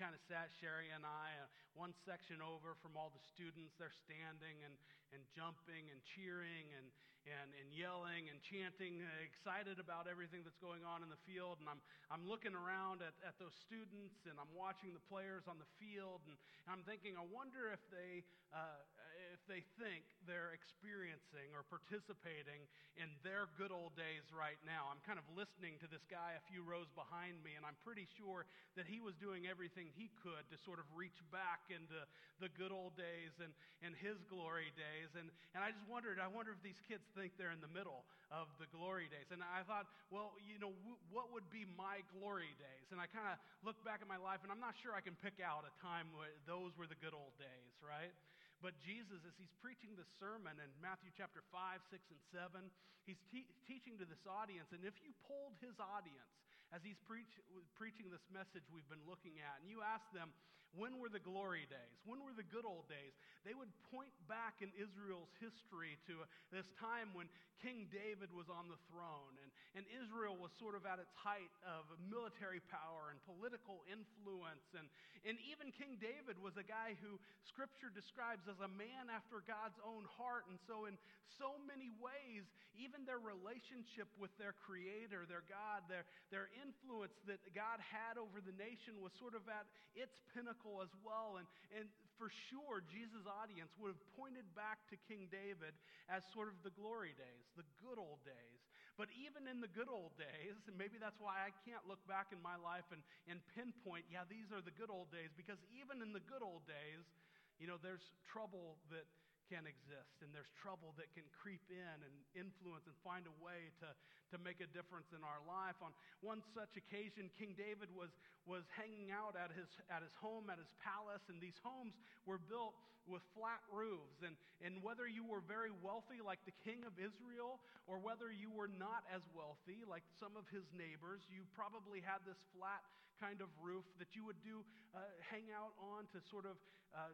kind of sat, Sherry and I, uh, one section over from all the students. They're standing and, and jumping and cheering and, and, and yelling and chanting, uh, excited about everything that's going on in the field. And I'm, I'm looking around at, at those students and I'm watching the players on the field. And I'm thinking, I wonder if they, uh, they think they're experiencing or participating in their good old days right now. I'm kind of listening to this guy a few rows behind me, and I'm pretty sure that he was doing everything he could to sort of reach back into the good old days and, and his glory days. And, and I just wondered, I wonder if these kids think they're in the middle of the glory days. And I thought, well, you know, w- what would be my glory days? And I kind of look back at my life, and I'm not sure I can pick out a time where those were the good old days, right? But Jesus, as he's preaching the sermon in Matthew chapter 5, 6, and 7, he's te- teaching to this audience. And if you polled his audience as he's preach- preaching this message we've been looking at, and you asked them, when were the glory days? When were the good old days? They would point back in Israel's history to this time when King David was on the throne, and, and Israel was sort of at its height of military power and political influence. And, and even King David was a guy who Scripture describes as a man after God's own heart. And so, in so many ways, even their relationship with their Creator, their God, their, their influence that God had over the nation was sort of at its pinnacle as well. And, and for sure, Jesus' audience would have pointed back to King David as sort of the glory days, the good old days. But even in the good old days, and maybe that's why I can't look back in my life and, and pinpoint, yeah, these are the good old days, because even in the good old days, you know, there's trouble that can exist, and there's trouble that can creep in and influence and find a way to, to make a difference in our life. On one such occasion, King David was, was hanging out at his, at his home, at his palace, and these homes were built with flat roofs. And, and whether you were very wealthy, like the king of Israel, or whether you were not as wealthy, like some of his neighbors, you probably had this flat kind of roof that you would do uh, hang out on to sort of uh,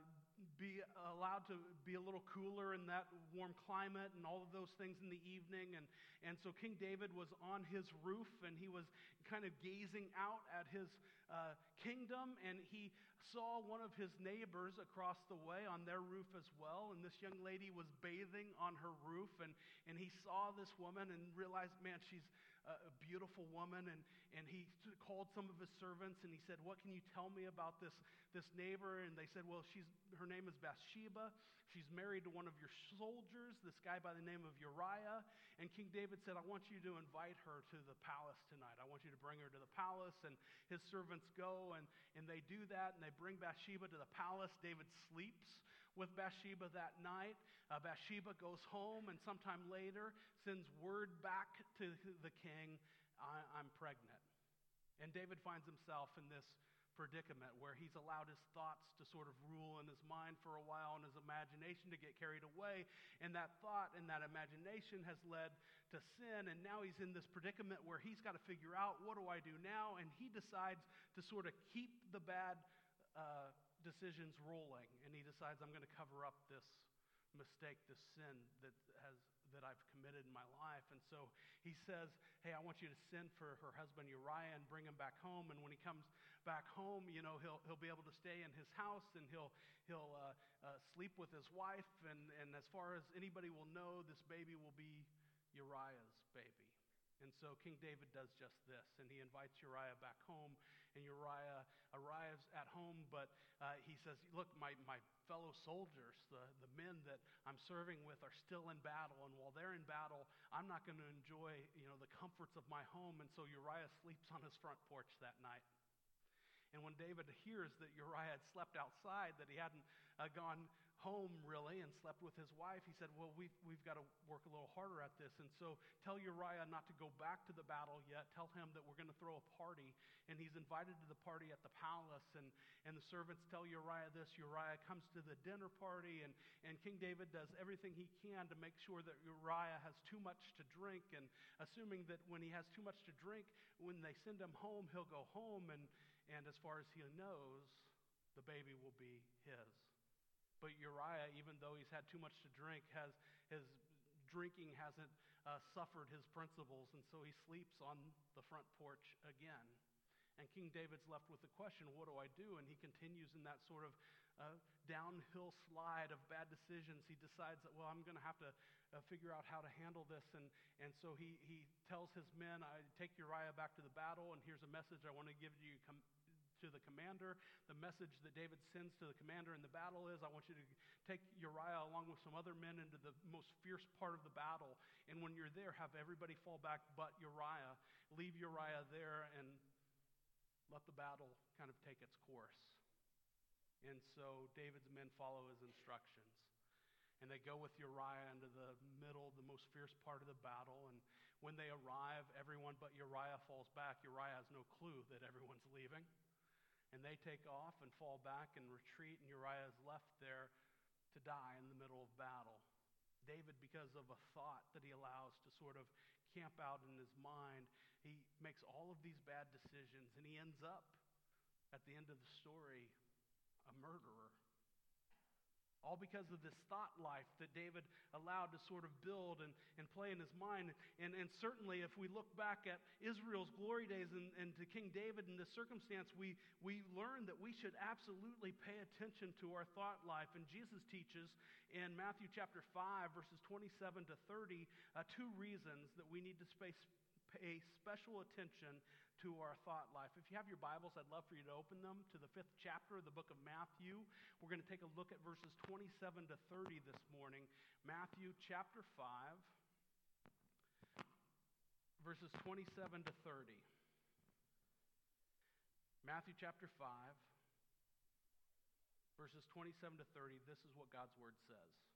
be allowed to be a little cooler in that warm climate and all of those things in the evening. And, and so King David was on his roof and he was kind of gazing out at his uh, kingdom. And he saw one of his neighbors across the way on their roof as well. And this young lady was bathing on her roof. And, and he saw this woman and realized, man, she's a beautiful woman. And, and he called some of his servants and he said, What can you tell me about this, this neighbor? And they said, Well, she's, her name is Bathsheba. She's married to one of your soldiers, this guy by the name of Uriah. And King David said, I want you to invite her to the palace tonight. I want you to bring her to the palace. And his servants go and, and they do that and they bring Bathsheba to the palace. David sleeps with Bathsheba that night. Uh, Bathsheba goes home and sometime later sends word back to the king I, I'm pregnant. And David finds himself in this predicament where he's allowed his thoughts to sort of rule in his mind for a while and his imagination to get carried away. And that thought and that imagination has led to sin. And now he's in this predicament where he's got to figure out what do I do now? And he decides to sort of keep the bad uh, decisions rolling. And he decides, I'm going to cover up this mistake, this sin that has that I've committed in my life. And so he says, Hey, I want you to send for her husband Uriah and bring him back home. And when he comes back home, you know, he'll, he'll be able to stay in his house and he'll, he'll uh, uh, sleep with his wife. And, and as far as anybody will know, this baby will be Uriah's baby. And so King David does just this, and he invites Uriah back home, and Uriah arrives at home, but uh, he says, Look, my, my fellow soldiers, the, the men that I'm serving with, are still in battle, and while they're in battle, I'm not going to enjoy you know, the comforts of my home. And so Uriah sleeps on his front porch that night. And when David hears that Uriah had slept outside, that he hadn't uh, gone home really and slept with his wife, he said, Well, we've, we've got to work a little harder at this. And so tell Uriah not to go back to the battle yet. Tell him that we're going to throw a party. And he's invited to the party at the palace. And, and the servants tell Uriah this. Uriah comes to the dinner party, and, and King David does everything he can to make sure that Uriah has too much to drink. And assuming that when he has too much to drink, when they send him home, he'll go home. And, and as far as he knows, the baby will be his. But Uriah, even though he's had too much to drink, has his drinking hasn't uh, suffered his principles, and so he sleeps on the front porch again. And King David's left with the question, what do I do? And he continues in that sort of uh, downhill slide of bad decisions. He decides that, well, I'm going to have to uh, figure out how to handle this. And, and so he, he tells his men, I take Uriah back to the battle, and here's a message I want to give you com- to the commander. The message that David sends to the commander in the battle is, I want you to take Uriah along with some other men into the most fierce part of the battle. And when you're there, have everybody fall back but Uriah. Leave Uriah there and let the battle kind of take its course. And so David's men follow his instructions. And they go with Uriah into the middle, the most fierce part of the battle. And when they arrive, everyone but Uriah falls back. Uriah has no clue that everyone's leaving. And they take off and fall back and retreat, and Uriah is left there to die in the middle of battle. David, because of a thought that he allows to sort of camp out in his mind, he makes all of these bad decisions, and he ends up, at the end of the story, a murderer. All because of this thought life that David allowed to sort of build and, and play in his mind. And, and certainly, if we look back at Israel's glory days and, and to King David in this circumstance, we, we learn that we should absolutely pay attention to our thought life. And Jesus teaches in Matthew chapter 5, verses 27 to 30, uh, two reasons that we need to pay, pay special attention to our thought life. If you have your Bibles, I'd love for you to open them to the fifth chapter of the book of Matthew. We're going to take a look at verses 27 to 30 this morning. Matthew chapter 5, verses 27 to 30. Matthew chapter 5, verses 27 to 30. This is what God's word says.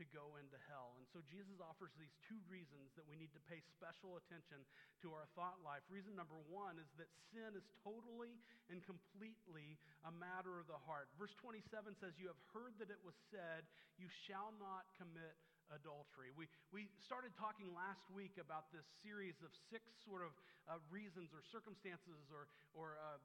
to go into hell. And so Jesus offers these two reasons that we need to pay special attention to our thought life. Reason number one is that sin is totally and completely a matter of the heart. Verse 27 says, You have heard that it was said, You shall not commit adultery. We, we started talking last week about this series of six sort of uh, reasons or circumstances or, or uh,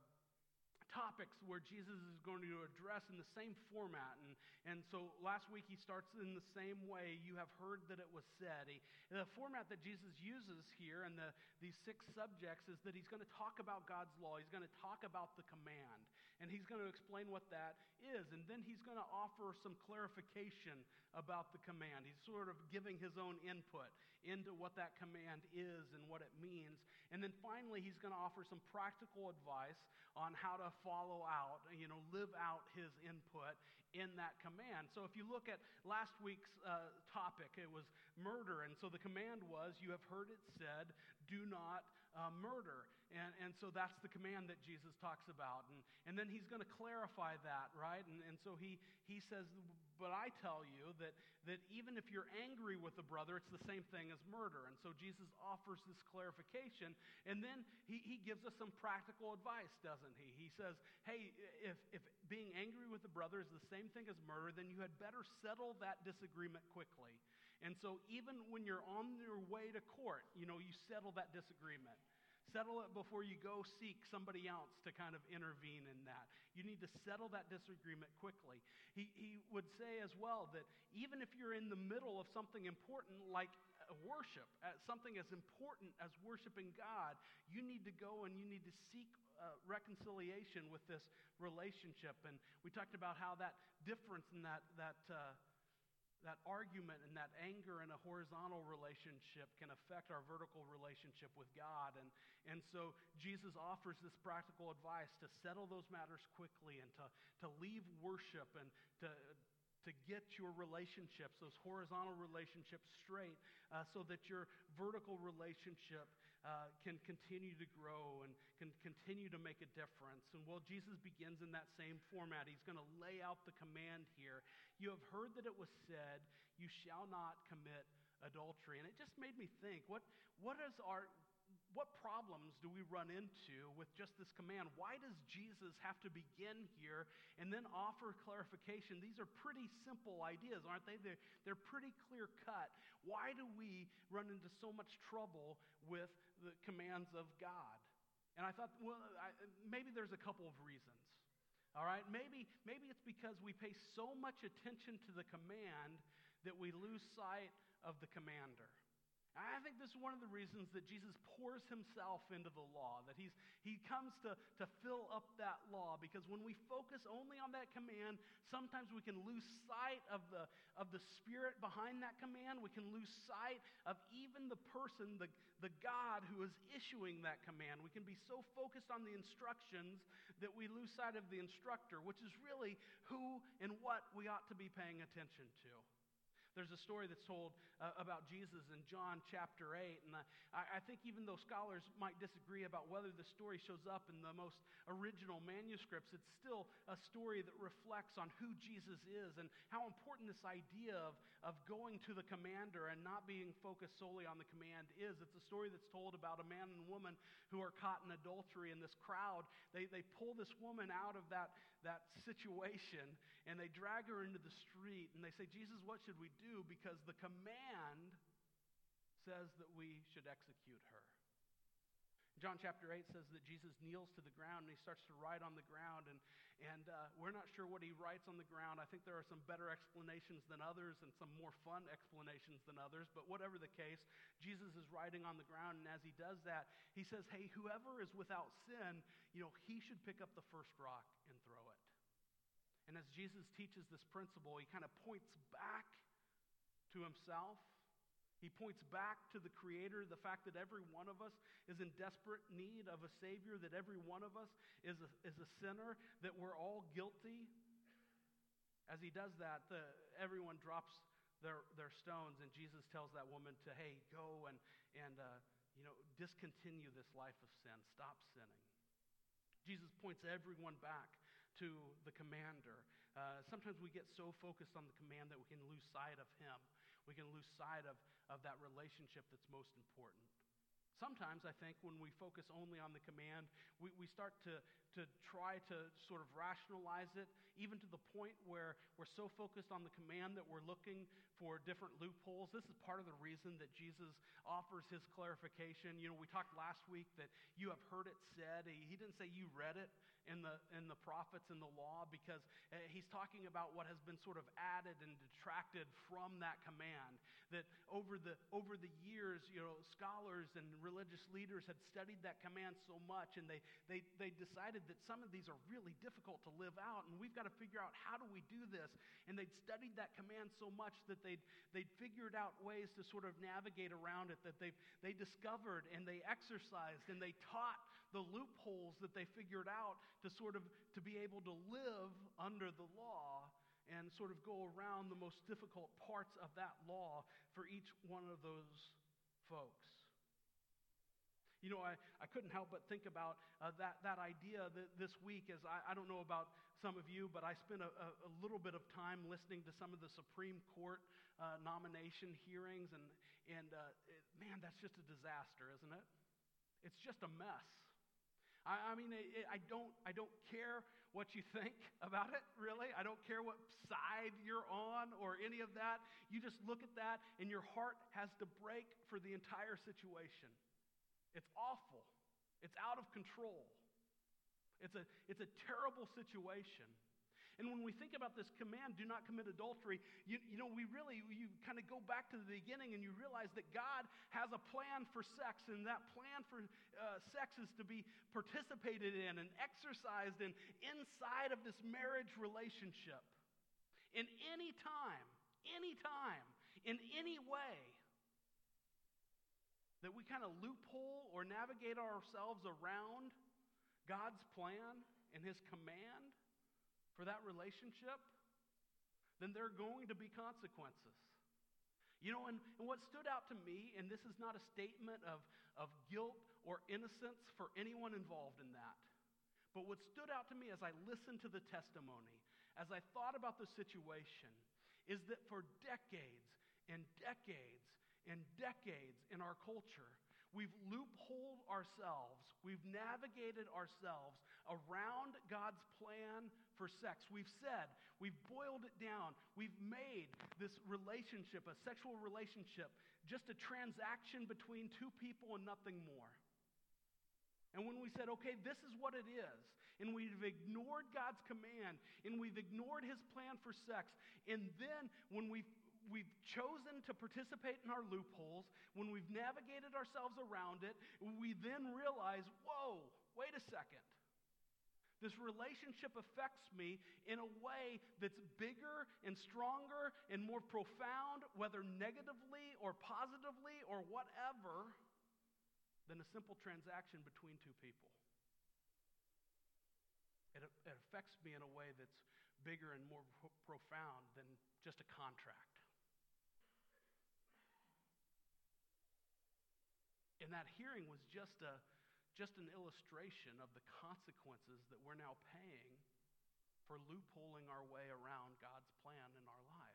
topics where Jesus is going to address in the same format. And, and so last week he starts in the same way. You have heard that it was said. He, the format that Jesus uses here and the, these six subjects is that he's going to talk about God's law. He's going to talk about the command. And he's going to explain what that is. And then he's going to offer some clarification about the command. He's sort of giving his own input into what that command is and what it means. And then finally, he's going to offer some practical advice on how to follow out, you know, live out his input in that command. So if you look at last week's uh, topic, it was murder. And so the command was, You have heard it said, do not uh, murder. And, and so that's the command that Jesus talks about. And, and then he's going to clarify that, right? And, and so he, he says, But I tell you that, that even if you're angry with a brother, it's the same thing as murder. And so Jesus offers this clarification. And then he, he gives us some practical advice, doesn't he? He says, Hey, if, if being angry with a brother is the same thing as murder, then you had better settle that disagreement quickly. And so even when you're on your way to court, you know, you settle that disagreement. Settle it before you go seek somebody else to kind of intervene in that. You need to settle that disagreement quickly. He, he would say as well that even if you're in the middle of something important like worship, something as important as worshiping God, you need to go and you need to seek uh, reconciliation with this relationship. And we talked about how that difference in that, that uh, that argument and that anger in a horizontal relationship can affect our vertical relationship with God. And, and so Jesus offers this practical advice to settle those matters quickly and to, to leave worship and to, to get your relationships, those horizontal relationships, straight uh, so that your vertical relationship uh, can continue to grow and can continue to make a difference. And well, Jesus begins in that same format. He's going to lay out the command here. You have heard that it was said, You shall not commit adultery. And it just made me think what, what is our what problems do we run into with just this command? Why does Jesus have to begin here and then offer clarification? These are pretty simple ideas, aren't they? They're, they're pretty clear cut. Why do we run into so much trouble with the commands of God? And I thought, well, I, maybe there's a couple of reasons. All right, maybe, maybe it's because we pay so much attention to the command that we lose sight of the commander. I think this is one of the reasons that Jesus pours himself into the law, that he's, he comes to, to fill up that law, because when we focus only on that command, sometimes we can lose sight of the, of the spirit behind that command. We can lose sight of even the person, the, the God who is issuing that command. We can be so focused on the instructions that we lose sight of the instructor, which is really who and what we ought to be paying attention to. There's a story that's told uh, about Jesus in John chapter 8. And I, I think even though scholars might disagree about whether the story shows up in the most original manuscripts, it's still a story that reflects on who Jesus is and how important this idea of, of going to the commander and not being focused solely on the command is. It's a story that's told about a man and woman who are caught in adultery, and this crowd, they, they pull this woman out of that, that situation and they drag her into the street and they say, Jesus, what should we do? Because the command says that we should execute her. John chapter 8 says that Jesus kneels to the ground and he starts to write on the ground. And, and uh, we're not sure what he writes on the ground. I think there are some better explanations than others and some more fun explanations than others. But whatever the case, Jesus is writing on the ground. And as he does that, he says, Hey, whoever is without sin, you know, he should pick up the first rock and throw. And as Jesus teaches this principle, he kind of points back to himself. He points back to the Creator, the fact that every one of us is in desperate need of a Savior, that every one of us is a, is a sinner, that we're all guilty. As he does that, the, everyone drops their, their stones, and Jesus tells that woman to, hey, go and, and uh, you know, discontinue this life of sin. Stop sinning. Jesus points everyone back to the commander. Uh, sometimes we get so focused on the command that we can lose sight of him. We can lose sight of, of that relationship that's most important. Sometimes I think when we focus only on the command, we, we start to, to try to sort of rationalize it, even to the point where we're so focused on the command that we're looking for different loopholes. This is part of the reason that Jesus offers his clarification. You know, we talked last week that you have heard it said. He, didn't say you read it in the, in the prophets and the law because uh, he's talking about what has been sort of added and detracted from that command. That over the, over the years, you know, scholars and religious leaders had studied that command so much and they, they, they decided that some of these are really difficult to live out and we've got to figure out how do we do this. And they'd studied that command so much that they'd, they'd figured out ways to sort of navigate around it, that they, they discovered and they exercised and they taught the loopholes that they figured out to sort of to be able to live under the law and sort of go around the most difficult parts of that law for each one of those folks. You know, I, I couldn't help but think about uh, that, that idea that this week as I, I don't know about some of you, but I spent a, a, little bit of time listening to some of the Supreme Court uh, nomination hearings, and, and uh, it, man, that's just a disaster, isn't it? It's just a mess. I, I mean, I, don't, I don't care what you think about it, really. I don't care what side you're on or any of that. You just look at that, and your heart has to break for the entire situation. It's awful, it's out of control. It's a, it's a terrible situation. And when we think about this command, do not commit adultery, you, you know, we really, you kind of go back to the beginning and you realize that God has a plan for sex, and that plan for uh, sex is to be participated in and exercised in inside of this marriage relationship. In any time, any time, in any way that we kind of loophole or navigate ourselves around God's plan and His command, for that relationship, then there are going to be consequences. You know, and, and what stood out to me, and this is not a statement of, of guilt or innocence for anyone involved in that, but what stood out to me as I listened to the testimony, as I thought about the situation, is that for decades and decades and decades in our culture, We've loopholed ourselves. We've navigated ourselves around God's plan for sex. We've said, we've boiled it down. We've made this relationship, a sexual relationship, just a transaction between two people and nothing more. And when we said, okay, this is what it is, and we've ignored God's command, and we've ignored his plan for sex, and then when we've we've chosen to participate in our loopholes, when we've navigated ourselves around it, we then realize, whoa, wait a second. This relationship affects me in a way that's bigger and stronger and more profound, whether negatively or positively or whatever, than a simple transaction between two people. It, it affects me in a way that's bigger and more pro- profound than just a contract. And that hearing was just, a, just an illustration of the consequences that we're now paying for loopholing our way around God's plan in our life.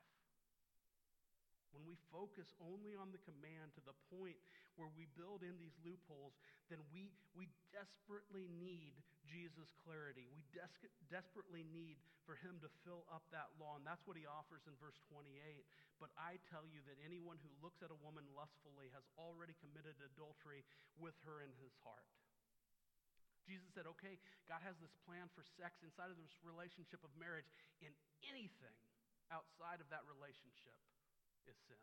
When we focus only on the command to the point where we build in these loopholes, then we, we desperately need Jesus' clarity. We des- desperately need for him to fill up that law. And that's what he offers in verse 28. But I tell you that anyone who looks at a woman lustfully has already committed adultery with her in his heart. Jesus said, okay, God has this plan for sex inside of this relationship of marriage, in anything outside of that relationship is sin.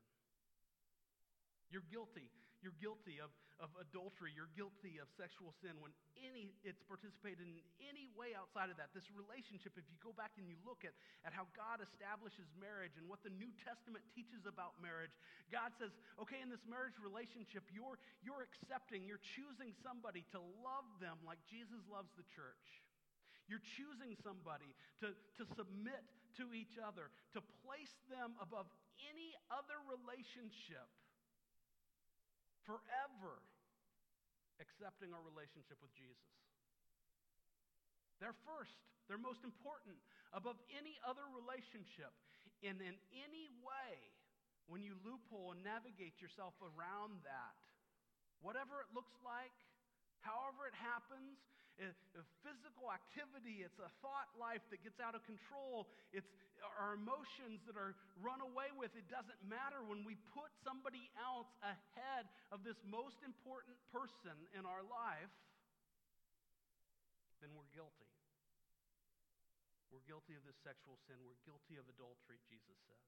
You're guilty. You're guilty of, of adultery. You're guilty of sexual sin when any it's participated in any way outside of that. This relationship, if you go back and you look at, at how God establishes marriage and what the New Testament teaches about marriage, God says, okay, in this marriage relationship, you're, you're accepting, you're choosing somebody to love them like Jesus loves the church. You're choosing somebody to, to submit to each other, to place them above any other relationship forever accepting our relationship with Jesus. They're first, they're most important above any other relationship. And in any way, when you loophole and navigate yourself around that, whatever it looks like, however it happens, a physical activity, it's a thought life that gets out of control, it's our emotions that are run away with. It doesn't matter when we put somebody else ahead of this most important person in our life, then we're guilty. We're guilty of this sexual sin. We're guilty of adultery, Jesus says.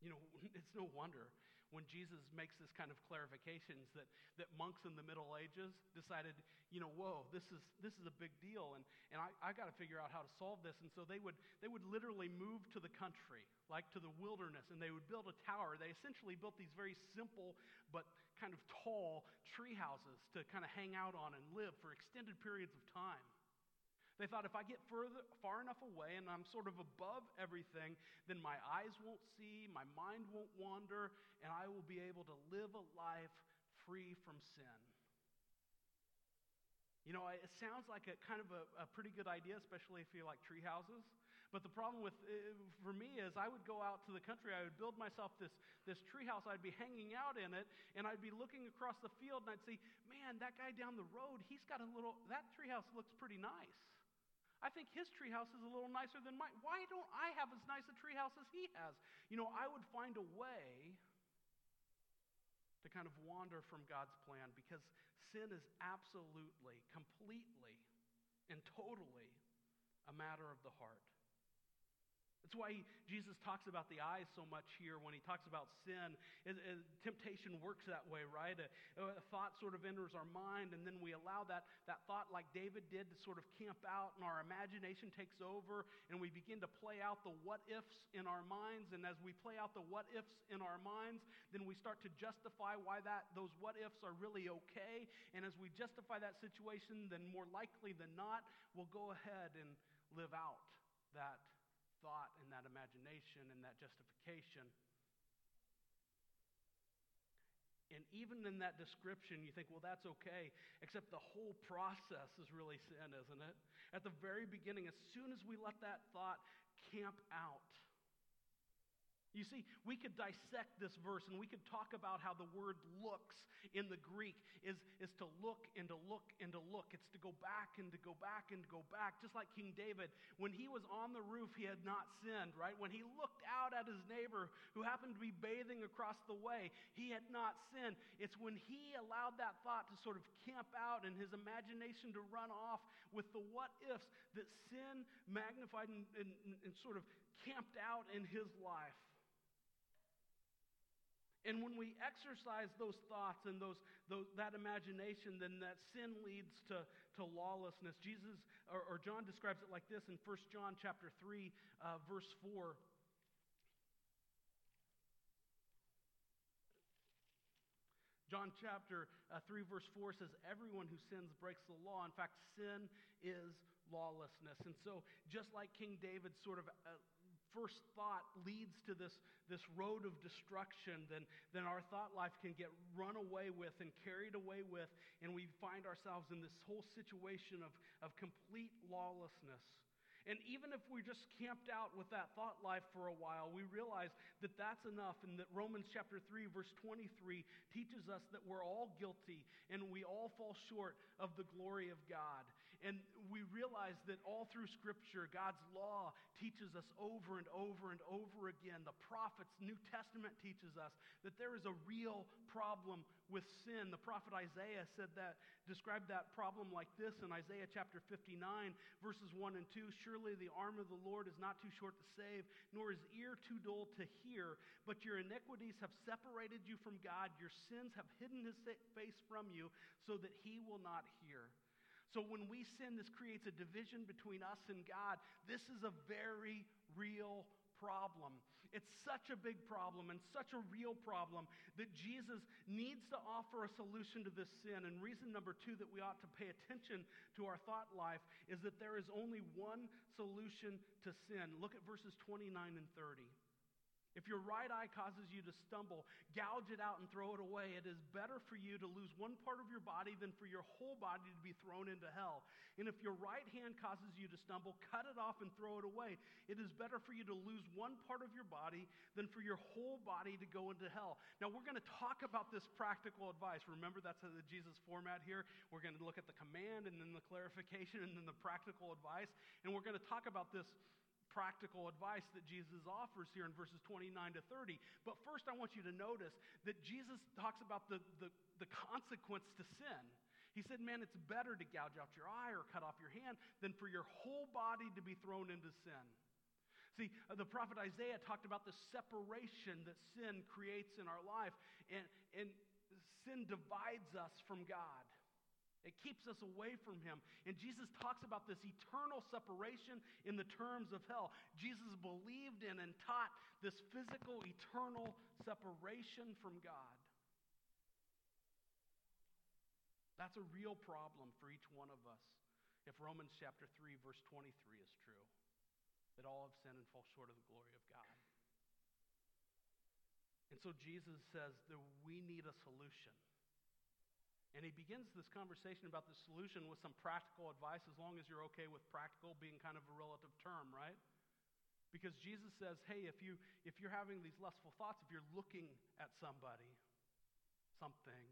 You know, it's no wonder when Jesus makes this kind of clarifications that, that monks in the Middle Ages decided, you know, whoa, this is, this is a big deal, and, and I, I got to figure out how to solve this. And so they would, they would literally move to the country, like to the wilderness, and they would build a tower. They essentially built these very simple but kind of tall tree houses to kind of hang out on and live for extended periods of time. They thought if I get further, far enough away and I'm sort of above everything, then my eyes won't see, my mind won't wander, and I will be able to live a life free from sin. You know, it sounds like a kind of a, a pretty good idea, especially if you like tree houses. But the problem with, uh, for me is I would go out to the country, I would build myself this, this treehouse, I'd be hanging out in it, and I'd be looking across the field and I'd see, man, that guy down the road, he's got a little, that treehouse looks pretty nice. I think his treehouse is a little nicer than mine. Why don't I have as nice a treehouse as he has? You know, I would find a way to kind of wander from God's plan because sin is absolutely, completely, and totally a matter of the heart. That's why Jesus talks about the eyes so much here when he talks about sin. It, it, temptation works that way, right? A, a, thought sort of enters our mind, and then we allow that, that thought, like David did, to sort of camp out, and our imagination takes over, and we begin to play out the what ifs in our minds. And as we play out the what ifs in our minds, then we start to justify why that, those what ifs are really okay. And as we justify that situation, then more likely than not, we'll go ahead and live out that thought and that imagination and that justification. And even in that description, you think, well, that's okay, except the whole process is really sin, isn't it? At the very beginning, as soon as we let that thought camp out, You see, we could dissect this verse and we could talk about how the word looks in the Greek is, is to look and to look and to look. It's to go back and to go back and to go back. Just like King David, when he was on the roof, he had not sinned, right? When he looked out at his neighbor who happened to be bathing across the way, he had not sinned. It's when he allowed that thought to sort of camp out and his imagination to run off with the what ifs that sin magnified and, and, and sort of camped out in his life. And when we exercise those thoughts and those, those, that imagination, then that sin leads to, to lawlessness. Jesus, or, or John describes it like this in 1 John chapter 3, uh, verse 4. John chapter uh, 3, verse 4 says, Everyone who sins breaks the law. In fact, sin is lawlessness. And so, just like King David sort of uh, first thought leads to this, this road of destruction, then, then our thought life can get run away with and carried away with, and we find ourselves in this whole situation of, of complete lawlessness. And even if we're just camped out with that thought life for a while, we realize that that's enough, and that Romans chapter 3, verse 23 teaches us that we're all guilty and we all fall short of the glory of God. And we realize that all through Scripture, God's law teaches us over and over and over again. The prophets, New Testament teaches us that there is a real problem with sin. The prophet Isaiah said that, described that problem like this in Isaiah chapter 59, verses 1 and 2. Surely the arm of the Lord is not too short to save, nor his ear too dull to hear, but your iniquities have separated you from God. Your sins have hidden his face from you so that he will not hear. So when we sin, this creates a division between us and God. This is a very real problem. It's such a big problem and such a real problem that Jesus needs to offer a solution to this sin. And reason number two that we ought to pay attention to our thought life is that there is only one solution to sin. Look at verses 29 and 30. If your right eye causes you to stumble, gouge it out and throw it away. It is better for you to lose one part of your body than for your whole body to be thrown into hell. And if your right hand causes you to stumble, cut it off and throw it away. It is better for you to lose one part of your body than for your whole body to go into hell. Now, we're going to talk about this practical advice. Remember, that's the Jesus format here. We're going to look at the command and then the clarification and then the practical advice. And we're going to talk about this practical advice that Jesus offers here in verses 29 to 30. But first, I want you to notice that Jesus talks about the, the, the consequence to sin. He said, Man, it's better to gouge out your eye or cut off your hand than for your whole body to be thrown into sin. See, uh, the prophet Isaiah talked about the separation that sin creates in our life, and, and sin divides us from God. It keeps us away from Him. And Jesus talks about this eternal separation in the terms of hell. Jesus believed in and taught this physical, eternal separation from God. That's a real problem for each one of us if Romans chapter 3, verse 23 is true that all have sinned and fall short of the glory of God. And so Jesus says that we need a solution. And he begins this conversation about the solution with some practical advice, as long as you're okay with practical being kind of a relative term, right? Because Jesus says, hey, if, you, if you're having these lustful thoughts, if you're looking at somebody, something,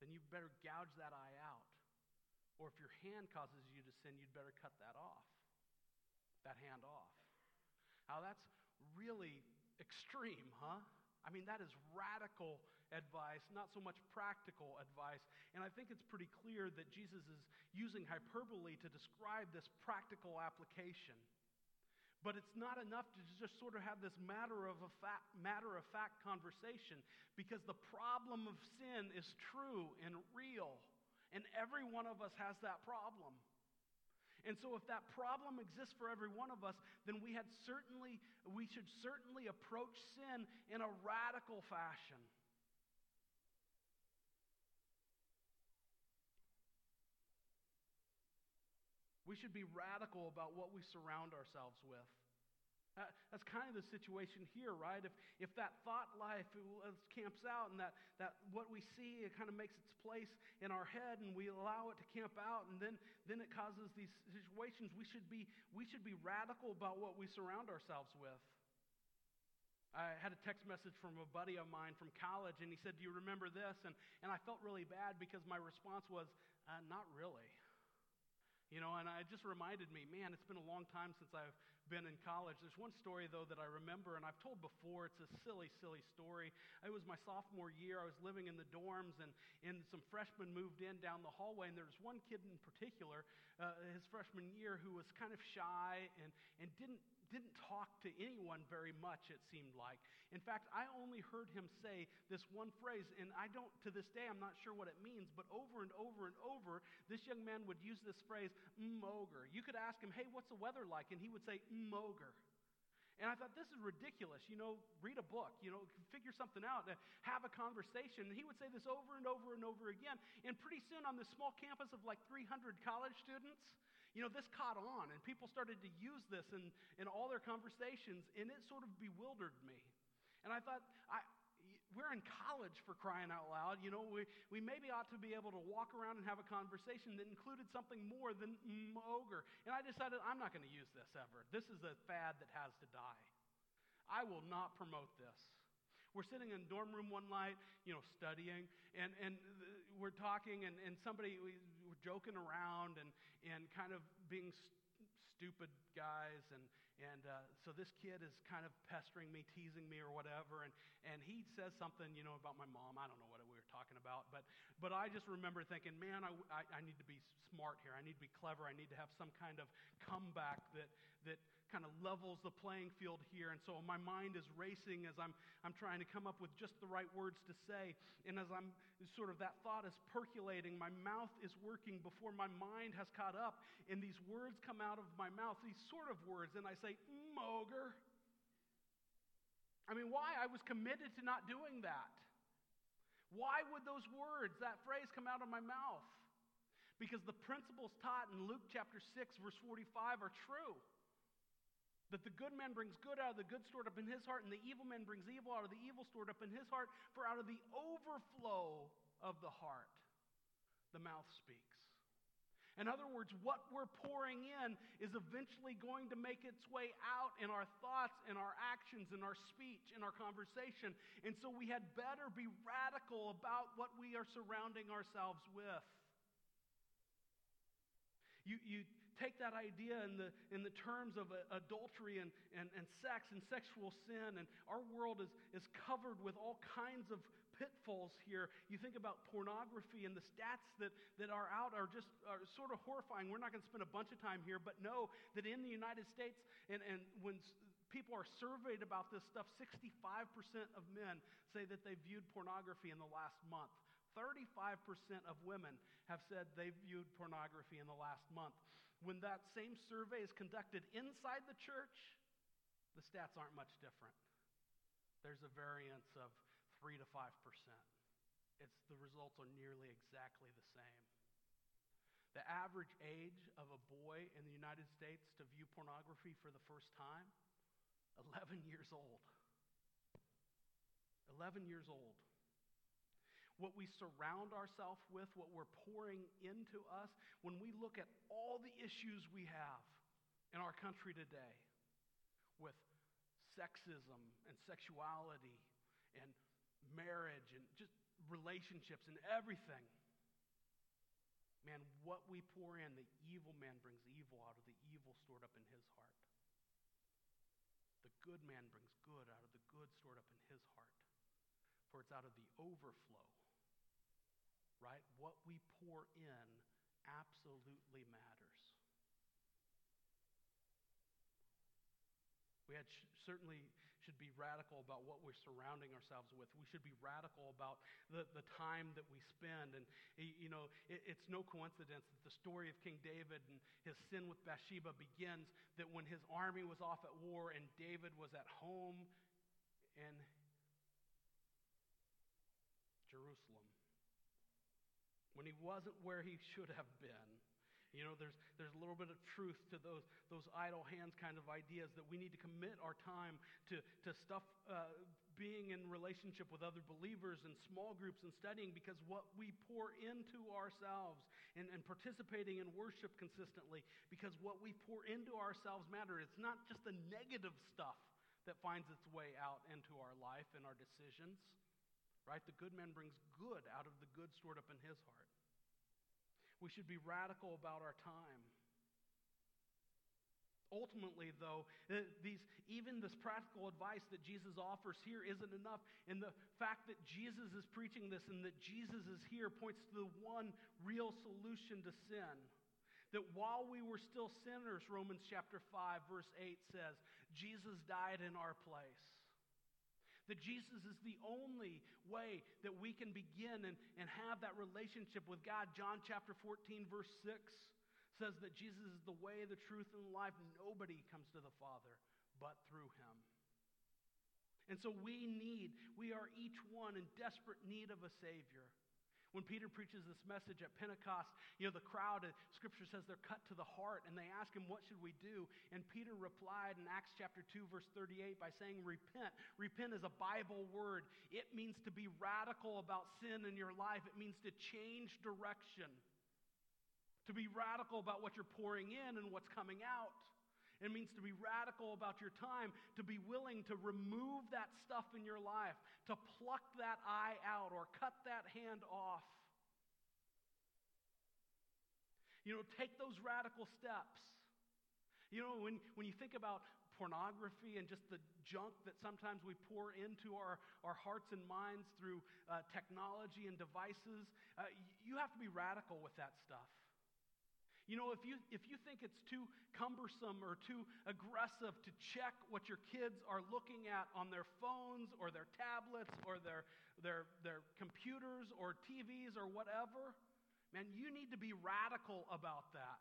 then you better gouge that eye out. Or if your hand causes you to sin, you'd better cut that off, that hand off. Now, that's really extreme, huh? I mean, that is radical advice, not so much practical advice. And I think it's pretty clear that Jesus is using hyperbole to describe this practical application. But it's not enough to just sort of have this matter of, a fact, matter of fact conversation because the problem of sin is true and real. And every one of us has that problem. And so if that problem exists for every one of us, then we had certainly we should certainly approach sin in a radical fashion. We should be radical about what we surround ourselves with. Uh, that's kind of the situation here, right? If, if that thought life camps out and that, that what we see, it kind of makes its place in our head and we allow it to camp out and then, then it causes these situations, we should, be, we should be radical about what we surround ourselves with. I had a text message from a buddy of mine from college, and he said, Do you remember this? And, and I felt really bad because my response was, uh, Not really. You know, and it just reminded me, man, it's been a long time since I've been in college. There's one story, though, that I remember, and I've told before. It's a silly, silly story. It was my sophomore year. I was living in the dorms, and, and some freshmen moved in down the hallway, and there was one kid in particular, uh, his freshman year, who was kind of shy and, and didn't didn't talk to anyone very much, it seemed like. In fact, I only heard him say this one phrase, and I don't, to this day, I'm not sure what it means, but over and over and over, this young man would use this phrase, moger. You could ask him, hey, what's the weather like? And he would say, moger. And I thought, this is ridiculous. You know, read a book, you know, figure something out, uh, have a conversation. And he would say this over and over and over again. And pretty soon, on this small campus of like 300 college students, you know, this caught on, and people started to use this in, in all their conversations, and it sort of bewildered me. And I thought, I, we're in college for crying out loud. You know, we, we maybe ought to be able to walk around and have a conversation that included something more than ogre. And I decided I'm not going to use this ever. This is a fad that has to die. I will not promote this. We're sitting in dorm room one night, you know, studying, and, and we're talking, and, and somebody, we, we're joking around and, and kind of being st- stupid guys. And, and uh, so this kid is kind of pestering me, teasing me, or whatever. And, and he says something, you know, about my mom. I don't know what we were talking about. But, but I just remember thinking, man, I, I, I need to be smart here. I need to be clever. I need to have some kind of comeback that, that kind of levels the playing field here. And so my mind is racing as I'm, I'm trying to come up with just the right words to say. And as I'm sort of that thought is percolating, my mouth is working before my mind has caught up. And these words come out of my mouth, these sort of words. And I say, mm, Moger. I mean, why? I was committed to not doing that. Why would those words, that phrase, come out of my mouth? Because the principles taught in Luke chapter 6, verse 45 are true. That the good man brings good out of the good stored up in his heart, and the evil man brings evil out of the evil stored up in his heart. For out of the overflow of the heart, the mouth speaks. In other words, what we're pouring in is eventually going to make its way out in our thoughts, in our actions, in our speech, in our conversation. And so we had better be radical about what we are surrounding ourselves with. You, you take that idea in the, in the terms of uh, adultery and, and, and sex and sexual sin, and our world is, is covered with all kinds of pitfalls here. You think about pornography, and the stats that, that are out are just are sort of horrifying. We're not going to spend a bunch of time here, but know that in the United States, and, and when people are surveyed about this stuff, 65% of men say that they viewed pornography in the last month. 35% of women have said they've viewed pornography in the last month. When that same survey is conducted inside the church, the stats aren't much different. There's a variance of 3 to 5%. It's, the results are nearly exactly the same. The average age of a boy in the United States to view pornography for the first time, 11 years old. 11 years old what we surround ourselves with, what we're pouring into us, when we look at all the issues we have in our country today with sexism and sexuality and marriage and just relationships and everything. Man, what we pour in, the evil man brings evil out of the evil stored up in his heart. The good man brings good out of the good stored up in his heart. For it's out of the overflow right? What we pour in absolutely matters. We had sh- certainly should be radical about what we're surrounding ourselves with. We should be radical about the, the time that we spend. And, you know, it, it's no coincidence that the story of King David and his sin with Bathsheba begins that when his army was off at war and David was at home in Jerusalem when he wasn't where he should have been. You know, there's, there's a little bit of truth to those, those idle hands kind of ideas that we need to commit our time to, to stuff, uh, being in relationship with other believers and small groups and studying because what we pour into ourselves and, and participating in worship consistently because what we pour into ourselves matter. It's not just the negative stuff that finds its way out into our life and our decisions. Right? The good man brings good out of the good stored up in his heart. We should be radical about our time. Ultimately, though, uh, these, even this practical advice that Jesus offers here isn't enough. And the fact that Jesus is preaching this and that Jesus is here points to the one real solution to sin. That while we were still sinners, Romans chapter 5, verse 8 says, Jesus died in our place. That Jesus is the only way that we can begin and, and have that relationship with God. John chapter 14, verse 6 says that Jesus is the way, the truth, and the life. Nobody comes to the Father but through him. And so we need, we are each one in desperate need of a Savior. When Peter preaches this message at Pentecost, you know, the crowd, uh, scripture says they're cut to the heart, and they ask him, What should we do? And Peter replied in Acts chapter 2, verse 38, by saying, Repent. Repent is a Bible word. It means to be radical about sin in your life, it means to change direction to be radical about what you're pouring in and what's coming out. It means to be radical about your time, to be willing to remove that stuff in your life, to pluck that eye out or cut that hand off. You know, take those radical steps. You know, when, when you think about pornography and just the junk that sometimes we pour into our, our hearts and minds through uh, technology and devices, uh, you have to be radical with that stuff. You know, if you, if you think it's too cumbersome or too aggressive to check what your kids are looking at on their phones or their tablets or their, their, their computers or TVs or whatever, man, you need to be radical about that.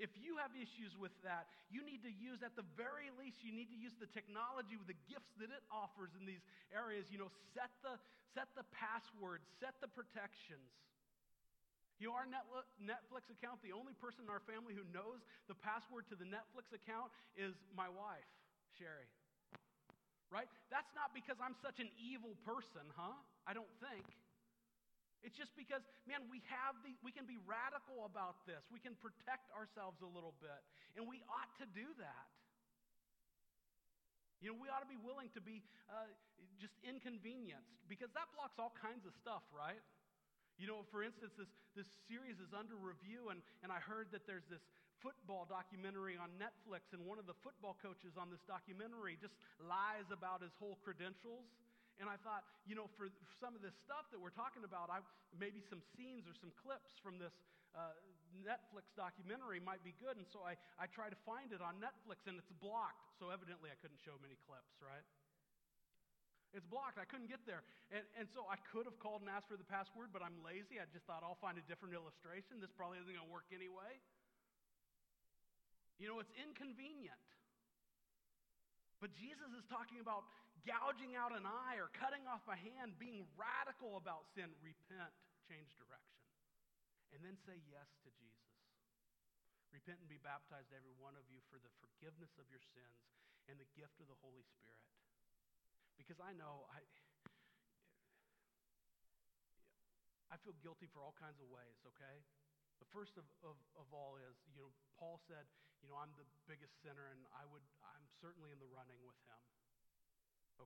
If you have issues with that, you need to use, at the very least, you need to use the technology with the gifts that it offers in these areas. You know, set the, set the passwords, set the protections. You know, our Netflix account, the only person in our family who knows the password to the Netflix account is my wife, Sherry. Right? That's not because I'm such an evil person, huh? I don't think. It's just because, man, we have the, we can be radical about this. We can protect ourselves a little bit. And we ought to do that. You know, we ought to be willing to be uh, just inconvenienced because that blocks all kinds of stuff, right? You know, for instance, this, this series is under review, and, and I heard that there's this football documentary on Netflix, and one of the football coaches on this documentary just lies about his whole credentials. And I thought, you know, for some of this stuff that we're talking about, I, maybe some scenes or some clips from this uh, Netflix documentary might be good. And so I, I try to find it on Netflix, and it's blocked. So evidently I couldn't show many clips, right? It's blocked. I couldn't get there. And, and so I could have called and asked for the password, but I'm lazy. I just thought I'll find a different illustration. This probably isn't going to work anyway. You know, it's inconvenient. But Jesus is talking about gouging out an eye or cutting off a hand, being radical about sin. Repent, change direction, and then say yes to Jesus. Repent and be baptized, every one of you, for the forgiveness of your sins and the gift of the Holy Spirit. Because I know I, I feel guilty for all kinds of ways, okay? The first of, of, of all is, you know, Paul said, you know, I'm the biggest sinner and I would, I'm certainly in the running with him.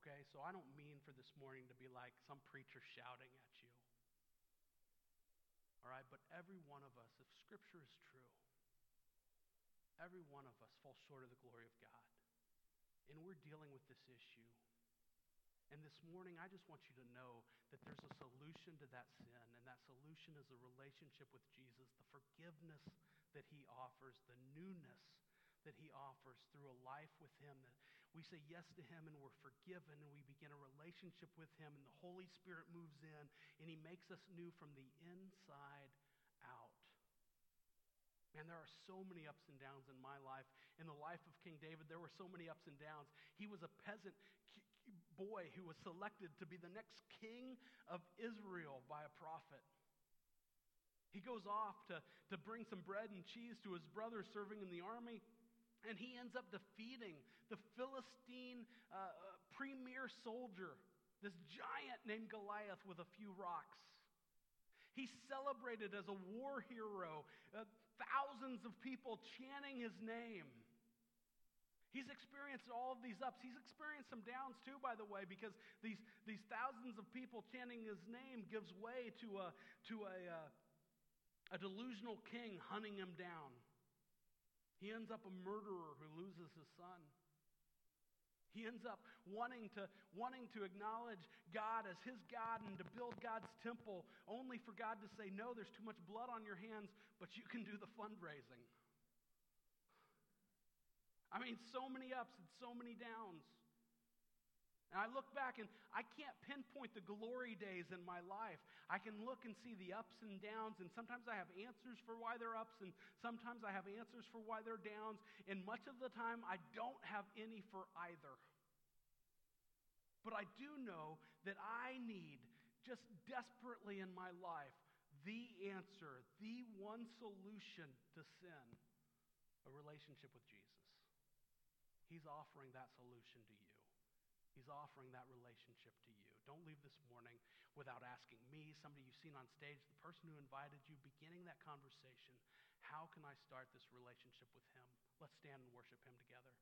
Okay, so I don't mean for this morning to be like some preacher shouting at you. All right, but every one of us, if Scripture is true, every one of us falls short of the glory of God. And we're dealing with this issue and this morning, I just want you to know that there's a solution to that sin, and that solution is a relationship with Jesus, the forgiveness that he offers, the newness that he offers through a life with him. That we say yes to him and we're forgiven, and we begin a relationship with him, and the Holy Spirit moves in, and he makes us new from the inside out. Man, there are so many ups and downs in my life. In the life of King David, there were so many ups and downs. He was a peasant boy who was selected to be the next king of Israel by a prophet. He goes off to, to bring some bread and cheese to his brothers serving in the army, and he ends up defeating the Philistine uh, uh, premier soldier, this giant named Goliath, with a few rocks. He's celebrated as a war hero, uh, thousands of people chanting his name. He's experienced all of these ups. He's experienced some downs too, by the way, because these, these thousands of people chanting his name gives way to a, to a, uh, a delusional king hunting him down. He ends up a murderer who loses his son. He ends up wanting to, wanting to acknowledge God as his God and to build God's temple, only for God to say, No, there's too much blood on your hands, but you can do the fundraising. I mean, so many ups and so many downs. And I look back and I can't pinpoint the glory days in my life. I can look and see the ups and downs, and sometimes I have answers for why they're ups, and sometimes I have answers for why they're downs, and much of the time I don't have any for either. But I do know that I need, just desperately in my life, the answer, the one solution to sin a relationship with Jesus. He's offering that solution to you. He's offering that relationship to you. Don't leave this morning without asking me, somebody you've seen on stage, the person who invited you, beginning that conversation. How can I start this relationship with Him? Let's stand and worship Him together.